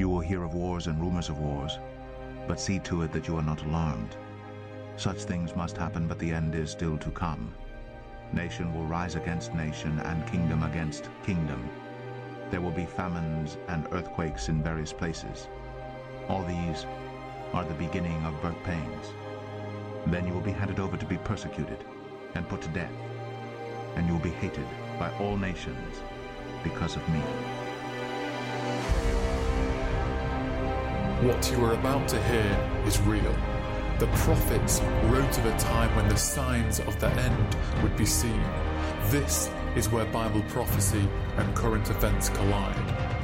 You will hear of wars and rumors of wars, but see to it that you are not alarmed. Such things must happen, but the end is still to come. Nation will rise against nation, and kingdom against kingdom. There will be famines and earthquakes in various places. All these are the beginning of birth pains. Then you will be handed over to be persecuted and put to death, and you will be hated by all nations because of me. What you are about to hear is real. The prophets wrote of a time when the signs of the end would be seen. This is where Bible prophecy and current events collide.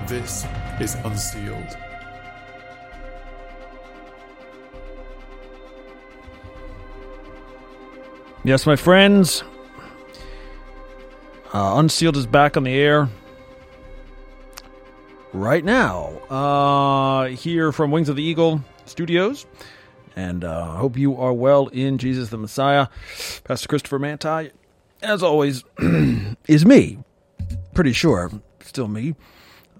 This is Unsealed. Yes, my friends. Uh, Unsealed is back on the air right now. Uh, here from Wings of the Eagle Studios. And uh, I hope you are well in Jesus the Messiah. Pastor Christopher Mantei, as always, is me. Pretty sure. Still me.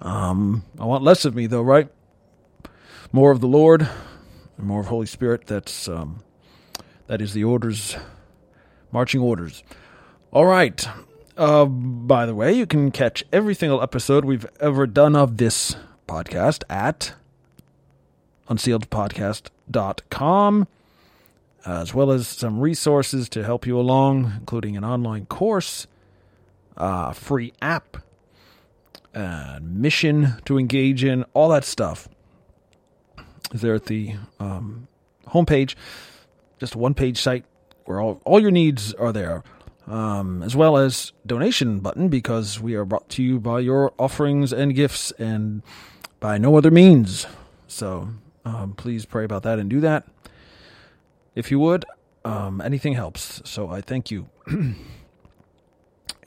Um, I want less of me, though, right? More of the Lord, and more of Holy Spirit. That's um, that is the orders marching orders. All right. Uh, by the way, you can catch every single episode we've ever done of this podcast at unsealedpodcast.com, as well as some resources to help you along, including an online course, a free app, a mission to engage in, all that stuff is there at the um, homepage. Just a one page site where all, all your needs are there, um, as well as donation button because we are brought to you by your offerings and gifts and by no other means. So um, please pray about that and do that if you would. Um, anything helps. So I thank you. I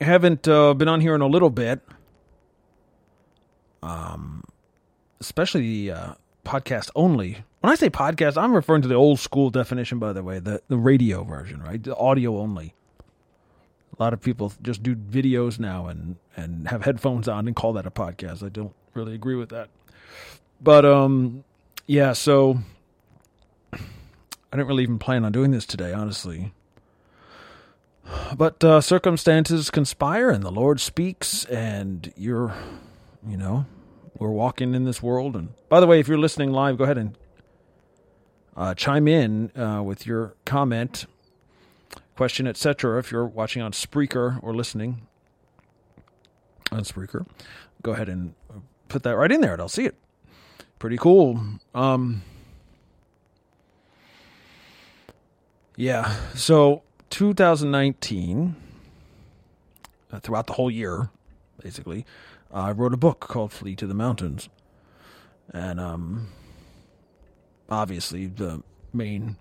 haven't uh, been on here in a little bit. Um, especially the uh, podcast only. When I say podcast, I'm referring to the old school definition, by the way, the, the radio version, right? The audio only. A lot of people just do videos now and, and have headphones on and call that a podcast. I don't really agree with that. But um yeah, so I didn't really even plan on doing this today, honestly. But uh, circumstances conspire and the Lord speaks and you're you know, we're walking in this world. And by the way, if you're listening live, go ahead and uh, chime in uh, with your comment, question, etc. If you're watching on Spreaker or listening on Spreaker, go ahead and put that right in there, and I'll see it. Pretty cool. Um, yeah. So 2019, uh, throughout the whole year, basically, I wrote a book called Flee to the Mountains. And um, obviously, the main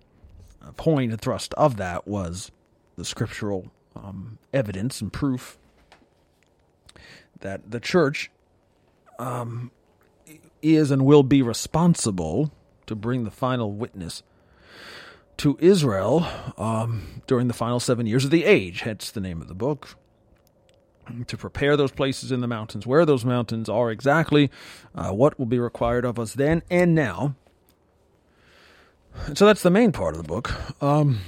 point and thrust of that was the scriptural um, evidence and proof that the church um, is and will be responsible to bring the final witness to Israel um, during the final seven years of the age, hence the name of the book to prepare those places in the mountains, where those mountains are exactly, uh, what will be required of us then and now. So that's the main part of the book. Um,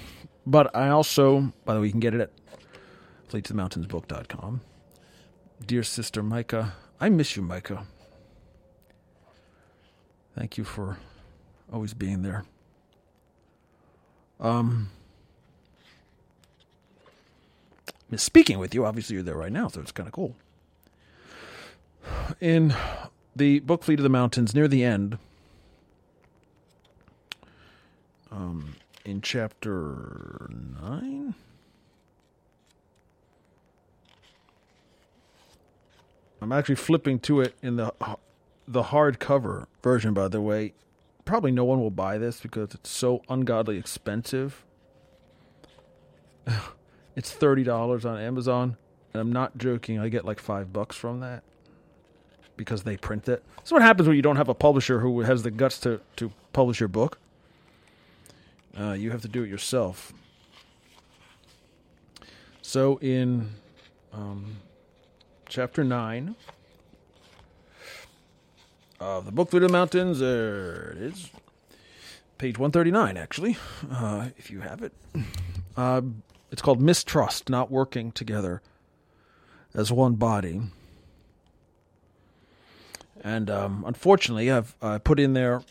but I also, by the way, you can get it at fleetothemountains.book.com. Dear sister Micah, I miss you, Micah. Thank you for always being there. Um, speaking with you. Obviously, you're there right now, so it's kind of cool. In the book Flee to the Mountains, near the end, um, in chapter 9, I'm actually flipping to it in the the hardcover version, by the way. Probably no one will buy this because it's so ungodly expensive. It's thirty dollars on Amazon, and I'm not joking. I get like five bucks from that because they print it. That's what happens when you don't have a publisher who has the guts to to publish your book. Uh, you have to do it yourself. So in um, chapter nine, of the Book Through the Mountains. There it is. Page 139, actually, uh, if you have it. Uh, it's called Mistrust, Not Working Together as One Body. And um, unfortunately, I've uh, put in there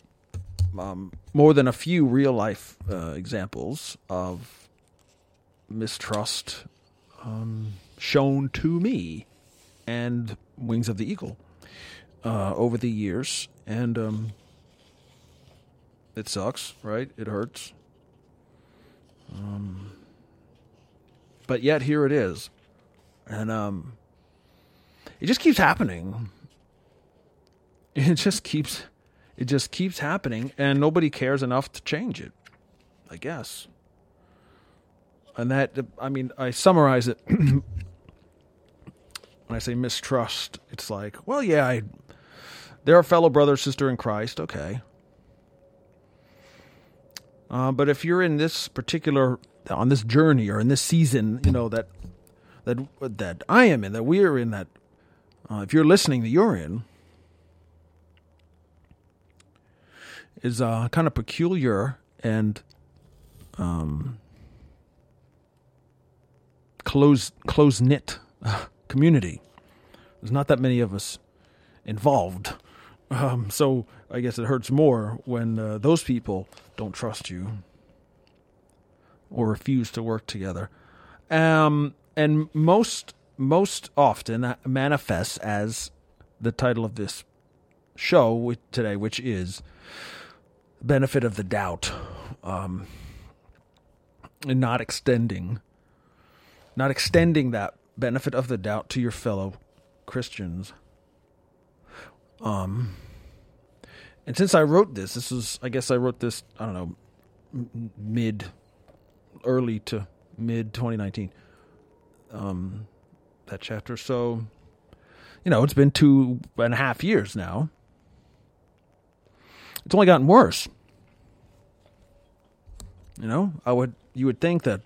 um, more than a few real life uh, examples of mistrust um, shown to me and Wings of the Eagle uh, over the years. And um, it sucks, right? It hurts. Um, but yet here it is. And um, it just keeps happening. It just keeps it just keeps happening and nobody cares enough to change it. I guess. And that I mean, I summarize it when I say mistrust, it's like, well, yeah, I they're a fellow brother sister in Christ, okay. Uh, but if you're in this particular on this journey or in this season, you know that that that I am in, that we are in, that uh, if you're listening, that you're in, is uh, kind of peculiar and um, close close knit community. There's not that many of us involved, um, so I guess it hurts more when uh, those people don't trust you or refuse to work together. Um, and most most often that manifests as the title of this show today, which is benefit of the doubt, um, and not extending, not extending that benefit of the doubt to your fellow Christians. Um, and since I wrote this, this was, I guess I wrote this, I don't know, mid, early to mid 2019. Um, that chapter. So, you know, it's been two and a half years now. It's only gotten worse. You know, I would you would think that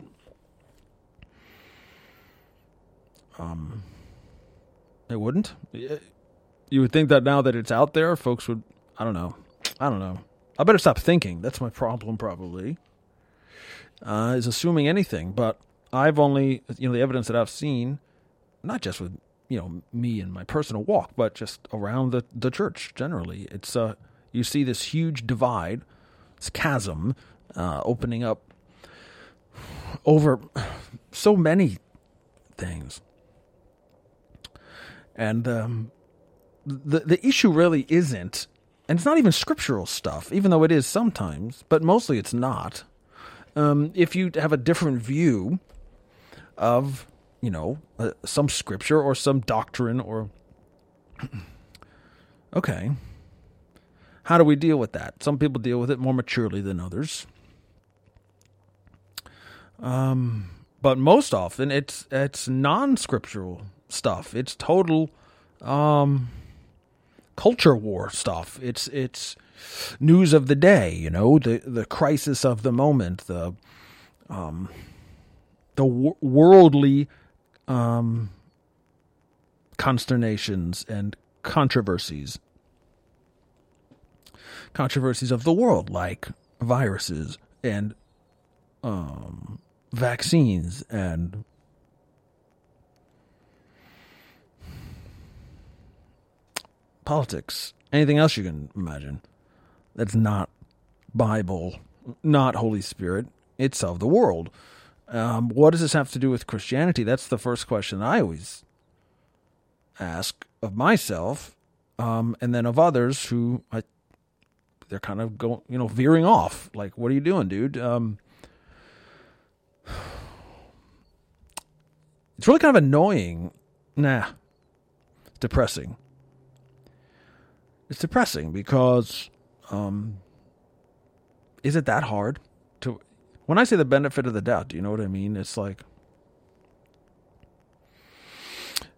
um it wouldn't. You would think that now that it's out there, folks would I don't know. I don't know. I better stop thinking. That's my problem probably. Uh, is assuming anything, but I've only you know the evidence that I've seen, not just with you know me and my personal walk, but just around the the church generally. It's uh you see this huge divide, this chasm uh, opening up over so many things. And um, the the issue really isn't, and it's not even scriptural stuff, even though it is sometimes, but mostly it's not. Um, if you have a different view of, you know, uh, some scripture or some doctrine or, okay, how do we deal with that? Some people deal with it more maturely than others. Um, but most often it's it's non-scriptural stuff. It's total um, culture war stuff. It's it's news of the day. You know, the the crisis of the moment. The um, the wor- worldly um, consternations and controversies controversies of the world, like viruses and um, vaccines and politics, anything else you can imagine that's not Bible, not Holy Spirit, it's of the world. Um, what does this have to do with Christianity? That's the first question I always ask of myself, um, and then of others who I they're kind of going, you know, veering off. Like, what are you doing, dude? Um, it's really kind of annoying. Nah, it's depressing. It's depressing because, um, is it that hard to? When I say the benefit of the doubt, do you know what I mean? It's like,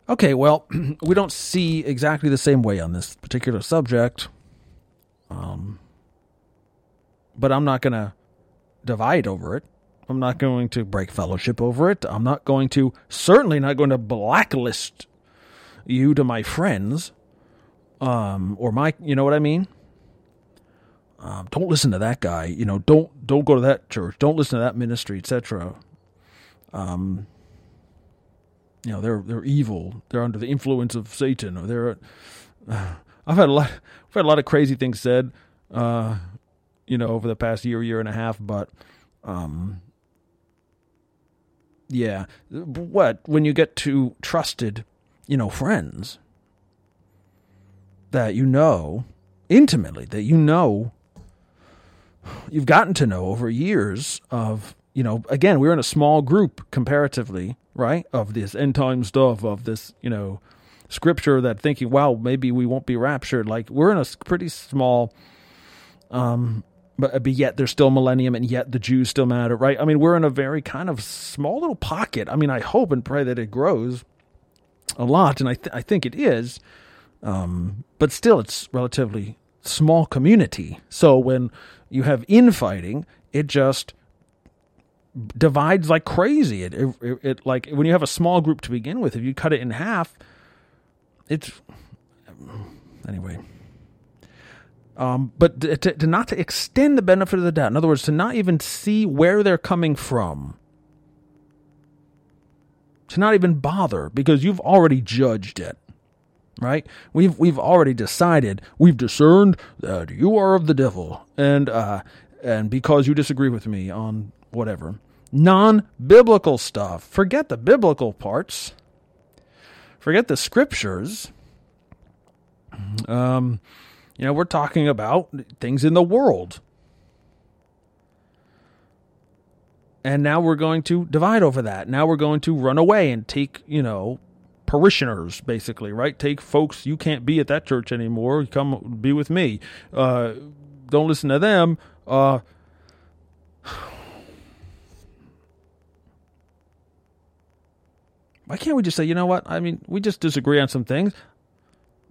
okay, well, we don't see exactly the same way on this particular subject. Um, but I'm not going to divide over it. I'm not going to break fellowship over it. I'm not going to, certainly not going to blacklist you to my friends um, or my, you know what I mean? Um, don't listen to that guy. You know, don't don't go to that church. Don't listen to that ministry, etc. Um, you know, they're they're evil. They're under the influence of Satan, or they're. Uh, I've had a lot. I've had a lot of crazy things said, uh, you know, over the past year, year and a half. But, um, yeah, what when you get to trusted, you know, friends that you know intimately, that you know you've gotten to know over years of you know again we're in a small group comparatively right of this end time stuff of this you know scripture that thinking wow maybe we won't be raptured. Like we're in a pretty small um but, but yet there's still millennium and yet the jews still matter right? I mean we're in a very kind of small little pocket. I mean i hope and pray that it grows a lot and i, th- I think it is um but still it's relatively small community. So when you have infighting, it just divides like crazy. It, it, it, like when you have a small group to begin with, if you cut it in half, it's anyway. Um, but to, to not to extend the benefit of the doubt, in other words, to not even see where they're coming from, to not even bother because you've already judged it right? We've we've already decided, we've discerned that you are of the devil, and uh, and because you disagree with me on whatever non-biblical stuff, forget the biblical parts, forget the scriptures. Um, you know, we're talking about things in the world. And now we're going to divide over that. Now we're going to run away and take, you know, parishioners, basically, right? Take folks you can't be at that church anymore. Come be with me. Uh, don't listen to them. Uh, why can't we just say, you know what? I mean, we just disagree on some things,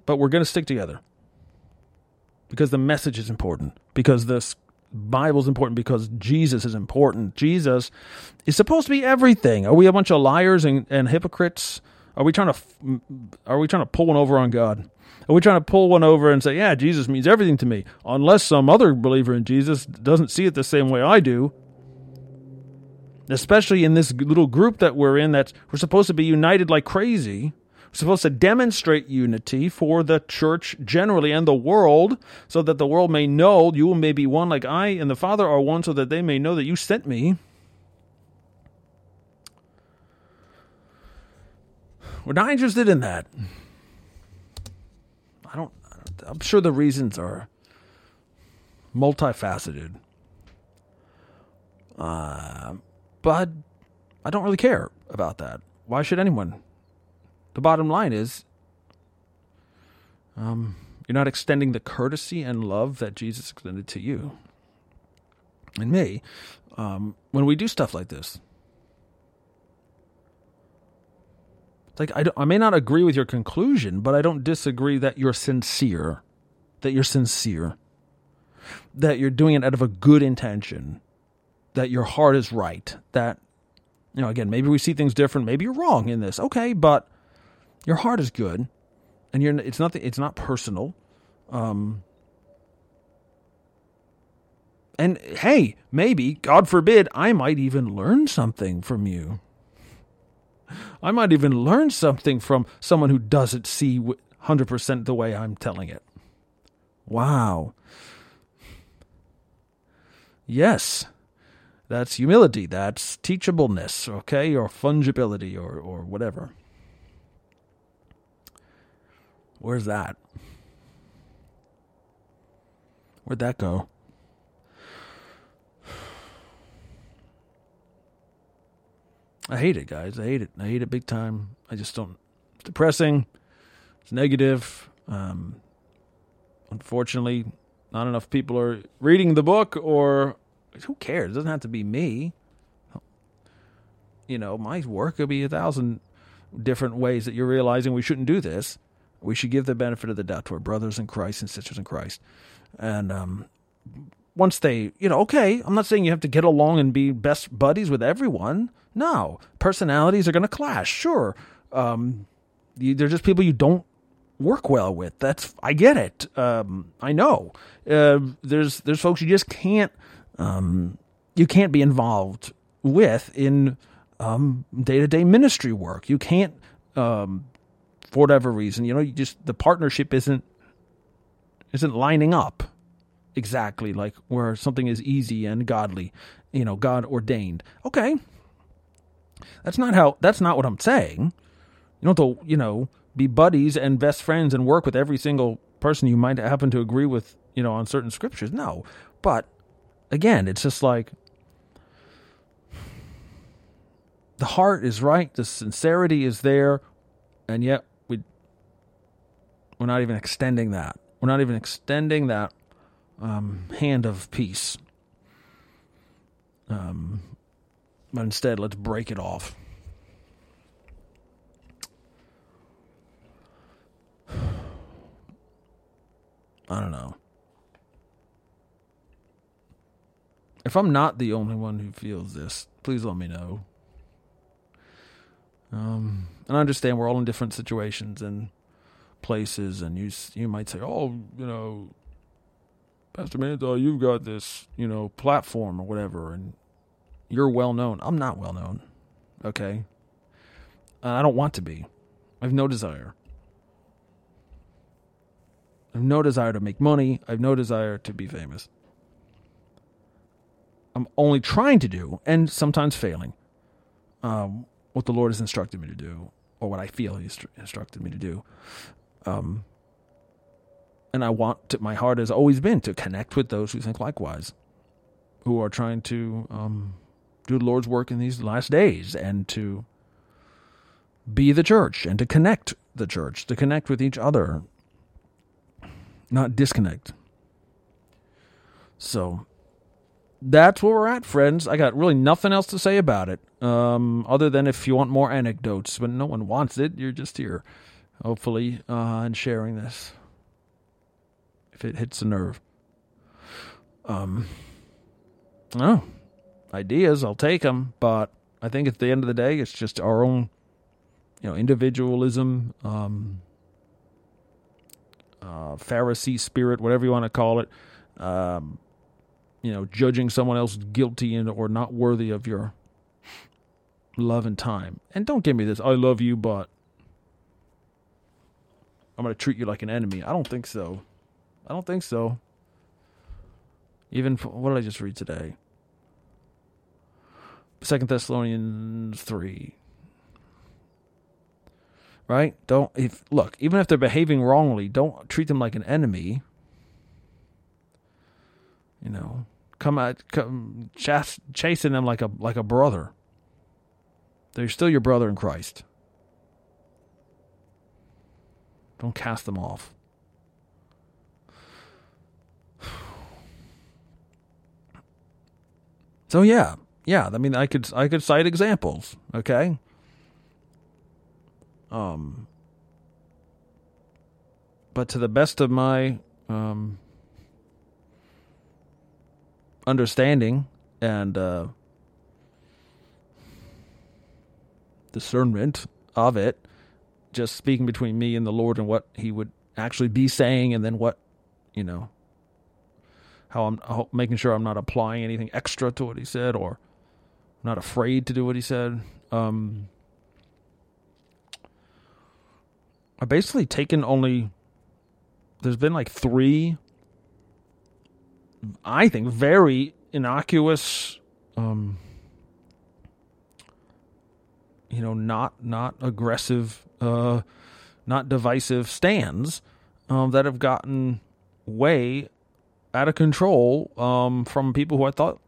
but we're going to stick together because the message is important, because the Bible is important, because Jesus is important. Jesus is supposed to be everything. Are we a bunch of liars and, and hypocrites? Are we trying to are we trying to pull one over on God? Are we trying to pull one over and say, "Yeah, Jesus means everything to me," unless some other believer in Jesus doesn't see it the same way I do? Especially in this little group that we're in, that we're supposed to be united like crazy. We're supposed to demonstrate unity for the church generally and the world, so that the world may know you may be one like I and the Father are one, so that they may know that you sent me. We're not interested in that. I don't. I'm sure the reasons are multifaceted. Uh, but I don't really care about that. Why should anyone? The bottom line is, um, you're not extending the courtesy and love that Jesus extended to you and me um, when we do stuff like this. It's like I, I may not agree with your conclusion, but I don't disagree that you're sincere, that you're sincere, that you're doing it out of a good intention, that your heart is right. That you know, again, maybe we see things different. Maybe you're wrong in this. Okay, but your heart is good, and you're. It's not. It's not personal. Um, and hey, maybe, God forbid, I might even learn something from you. I might even learn something from someone who doesn't see 100% the way I'm telling it. Wow. Yes. That's humility. That's teachableness, okay? Or fungibility or, or whatever. Where's that? Where'd that go? I hate it, guys. I hate it. I hate it big time. I just don't. It's depressing. It's negative. Um, unfortunately, not enough people are reading the book, or who cares? It doesn't have to be me. You know, my work could be a thousand different ways that you're realizing we shouldn't do this. We should give the benefit of the doubt to our brothers in Christ and sisters in Christ. And um, once they, you know, okay, I'm not saying you have to get along and be best buddies with everyone. No, personalities are going to clash. Sure, um, you, they're just people you don't work well with. That's I get it. Um, I know. Uh, there's there's folks you just can't um, you can't be involved with in day to day ministry work. You can't um, for whatever reason. You know, you just the partnership isn't isn't lining up exactly like where something is easy and godly. You know, God ordained. Okay, that's not how. That's not what I'm saying. You don't have to, you know, be buddies and best friends and work with every single person you might happen to agree with, you know, on certain scriptures. No. But again, it's just like the heart is right, the sincerity is there, and yet we we're not even extending that. We're not even extending that um, hand of peace. Um, but instead, let's break it off. I don't know. If I'm not the only one who feels this, please let me know. Um, and I understand we're all in different situations and places, and you you might say, "Oh, you know, Pastor Manthal, you've got this, you know, platform or whatever, and you're well known." I'm not well known. Okay, I don't want to be. I have no desire. I have no desire to make money. I have no desire to be famous. I'm only trying to do, and sometimes failing, um, what the Lord has instructed me to do, or what I feel He's instructed me to do. Um, and I want to, my heart has always been to connect with those who think likewise, who are trying to um, do the Lord's work in these last days, and to be the church, and to connect the church, to connect with each other, not disconnect. So that's where we're at, friends. I got really nothing else to say about it, um, other than if you want more anecdotes. But no one wants it. You're just here, hopefully, uh, and sharing this. If it hits a nerve. Um, no, ideas, I'll take them. But I think at the end of the day, it's just our own, you know, individualism, um, uh, Pharisee spirit, whatever you want to call it. Um, you know, judging someone else guilty and or not worthy of your love and time. And don't give me this, I love you, but I'm going to treat you like an enemy. I don't think so. I don't think so. Even what did I just read today? Second Thessalonians three. Right? Don't if look, even if they're behaving wrongly, don't treat them like an enemy. You know, come out, come chas- chasing them like a like a brother. They're still your brother in Christ. Don't cast them off. So yeah, yeah. I mean, I could I could cite examples. Okay. Um. But to the best of my um, understanding and uh, discernment of it, just speaking between me and the Lord and what He would actually be saying, and then what, you know, how I'm making sure I'm not applying anything extra to what He said or not afraid to do what He said. Um, I've basically taken only. There's been like three I think, very innocuous, um, you know, not not aggressive, uh, not divisive stands um, that have gotten way out of control um, from people who I thought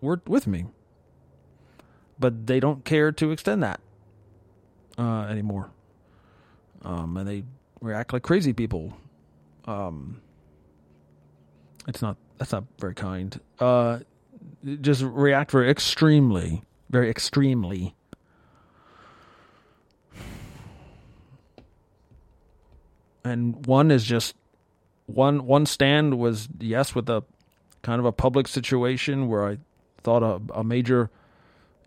were with me, but they don't care to extend that uh, anymore, um, and they react like crazy people. Um, it's not that's not very kind. Uh, just react very extremely, very extremely. And one is just one one stand was yes with a kind of a public situation where I thought a, a major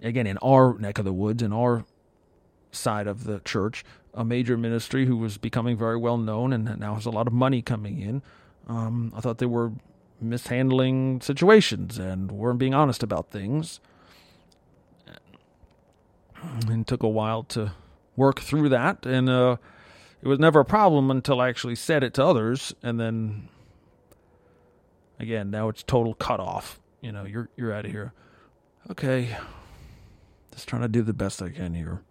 again in our neck of the woods in our side of the church, a major ministry who was becoming very well known and now has a lot of money coming in. Um, I thought they were mishandling situations and weren't being honest about things. And took a while to work through that, and uh, it was never a problem until I actually said it to others, and then again, now it's total cut off. You know, you're you're out of here. Okay, just trying to do the best I can here.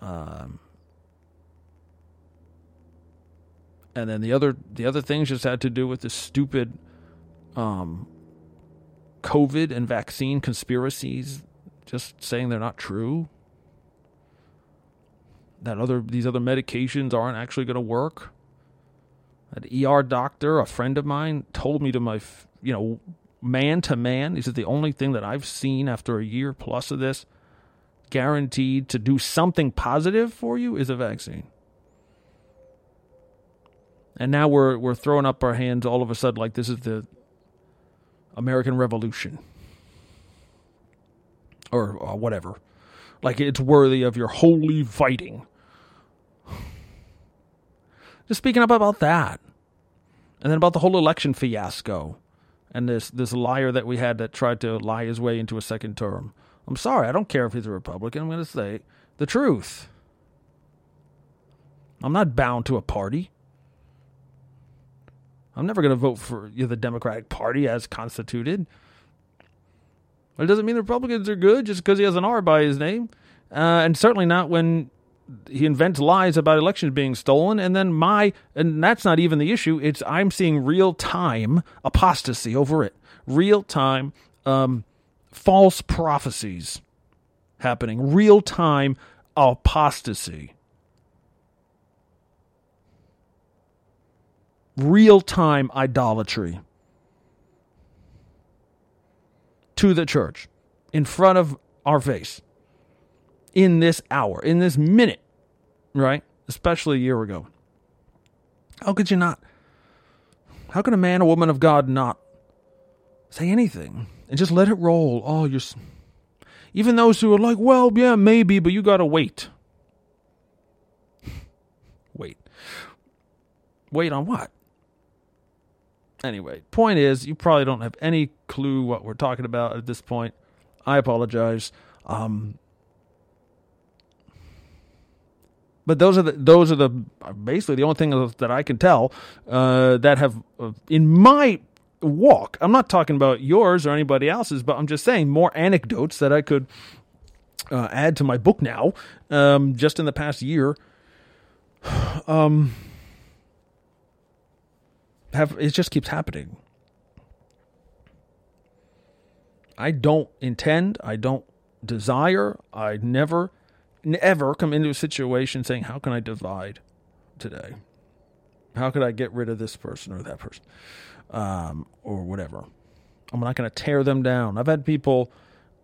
Um, and then the other the other things just had to do with the stupid um, COVID and vaccine conspiracies, just saying they're not true. That other these other medications aren't actually going to work. An ER doctor, a friend of mine, told me to my you know man to man. Is the only thing that I've seen after a year plus of this guaranteed to do something positive for you is a vaccine. And now we're we're throwing up our hands all of a sudden like this is the American Revolution. Or, or whatever. Like it's worthy of your holy fighting. Just speaking up about that. And then about the whole election fiasco and this this liar that we had that tried to lie his way into a second term. I'm sorry, I don't care if he's a Republican. I'm going to say the truth. I'm not bound to a party. I'm never going to vote for you know, the Democratic Party as constituted. But it doesn't mean the Republicans are good just because he has an R by his name. Uh, and certainly not when he invents lies about elections being stolen. And then my, and that's not even the issue. It's I'm seeing real time apostasy over it. Real time um, false prophecies happening, real time apostasy. Real time idolatry to the church in front of our face in this hour, in this minute, right? Especially a year ago. How could you not? How can a man or woman of God not say anything? and just let it roll. Oh, you're. Even those who are like, well, yeah, maybe, but you gotta wait. wait. Wait on what? Anyway, point is, you probably don't have any clue what we're talking about at this point. I apologize. Um, but those are the those are the basically the only thing that I can tell uh, that have, uh, in my walk. I'm not talking about yours or anybody else's, but I'm just saying more anecdotes that I could uh, add to my book now, um, just in the past year. Um, have it just keeps happening. I don't intend, I don't desire, I never, never come into a situation saying, How can I divide today? How could I get rid of this person or that person? um, or whatever. I'm not going to tear them down. I've had people,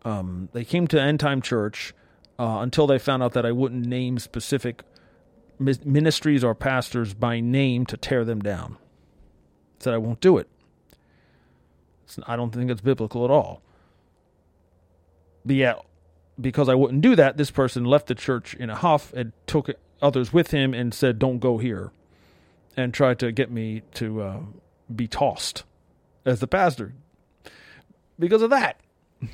um, they came to End Time Church uh, until they found out that I wouldn't name specific ministries or pastors by name to tear them down. Said I won't do it. I don't think it's biblical at all. But yeah, because I wouldn't do that, this person left the church in a huff and took others with him and said, "Don't go here," and tried to get me to uh, be tossed as the pastor because of that.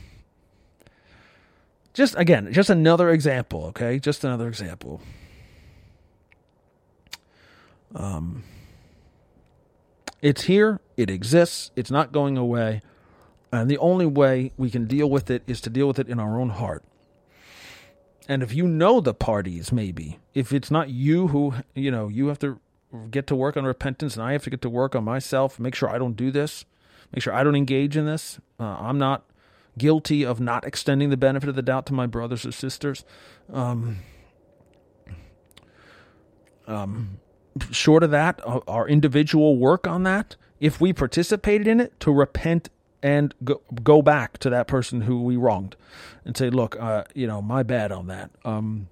Just again, just another example, okay? Just another example. Um it's here, it exists, it's not going away. And the only way we can deal with it is to deal with it in our own heart. And if you know the parties, maybe, if it's not you who, you know, you have to get to work on repentance and I have to get to work on myself, make sure I don't do this, make sure I don't engage in this. Uh, I'm not guilty of not extending the benefit of the doubt to my brothers or sisters. Um, um, short of that, our individual work on that, if we participated in it, to repent and go, go back to that person who we wronged and say, look, uh, you know, my bad on that. Um,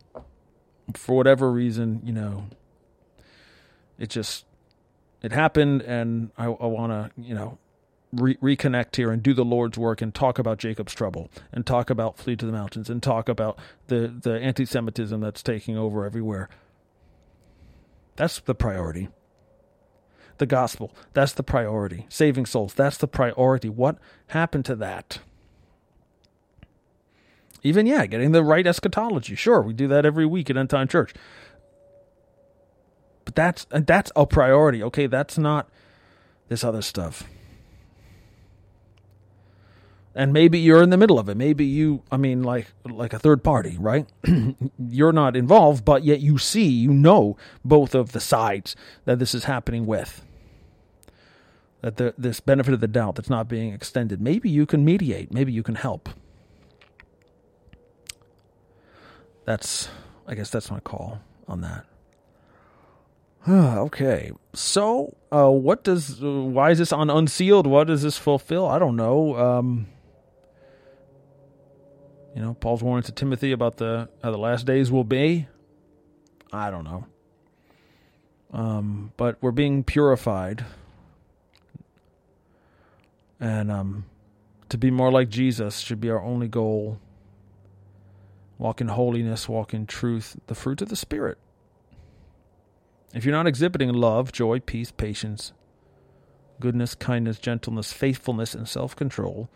for whatever reason, you know, it just it happened, and I, I want to you know re- reconnect here and do the Lord's work and talk about Jacob's trouble and talk about flee to the mountains and talk about the, the anti Semitism that's taking over everywhere. That's the priority. The gospel, that's the priority. Saving souls, that's the priority. What happened to that? Even, yeah, getting the right eschatology. Sure, we do that every week at End Time Church. But that's that's a priority. Okay, that's not this other stuff and maybe you're in the middle of it. Maybe you i mean like like a third party right? You're not involved but yet you see you know both of the sides that this is happening with. That the, this benefit of the doubt that's not being extended. Maybe you can mediate. Maybe you can help. That's i guess that's my call on that. Okay. So uh, what does uh, why is this on unsealed? What does this fulfill? I don't know. Um, you know, Paul's warning to Timothy about the how the last days will be. I don't know. Um, but we're being purified. And um, to be more like Jesus should be our only goal. Walk in holiness, walk in truth, the fruit of the Spirit. If you're not exhibiting love, joy, peace, patience, goodness, kindness, gentleness, faithfulness, and self control,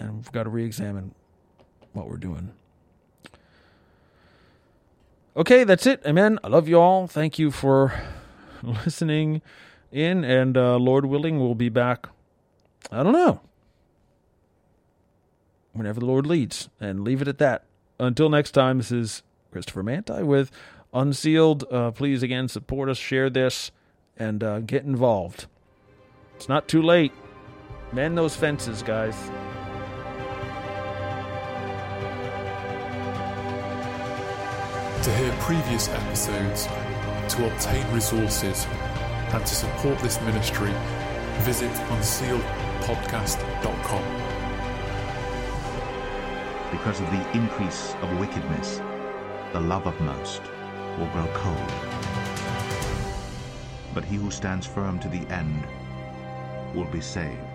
and we've got to re-examine what we're doing. Okay, that's it. Amen. I love you all. Thank you for listening in, and uh, Lord willing, we'll be back. I don't know. Whenever the Lord leads, and leave it at that. Until next time, this is Christopher Mantei with Unsealed. Uh, please again support us, share this, and uh, get involved. It's not too late. Mend those fences, guys. To hear previous episodes, to obtain resources, and to support this ministry, visit unsealedpodcast.com. Because of the increase of wickedness, the love of most will grow cold. But he who stands firm to the end will be saved.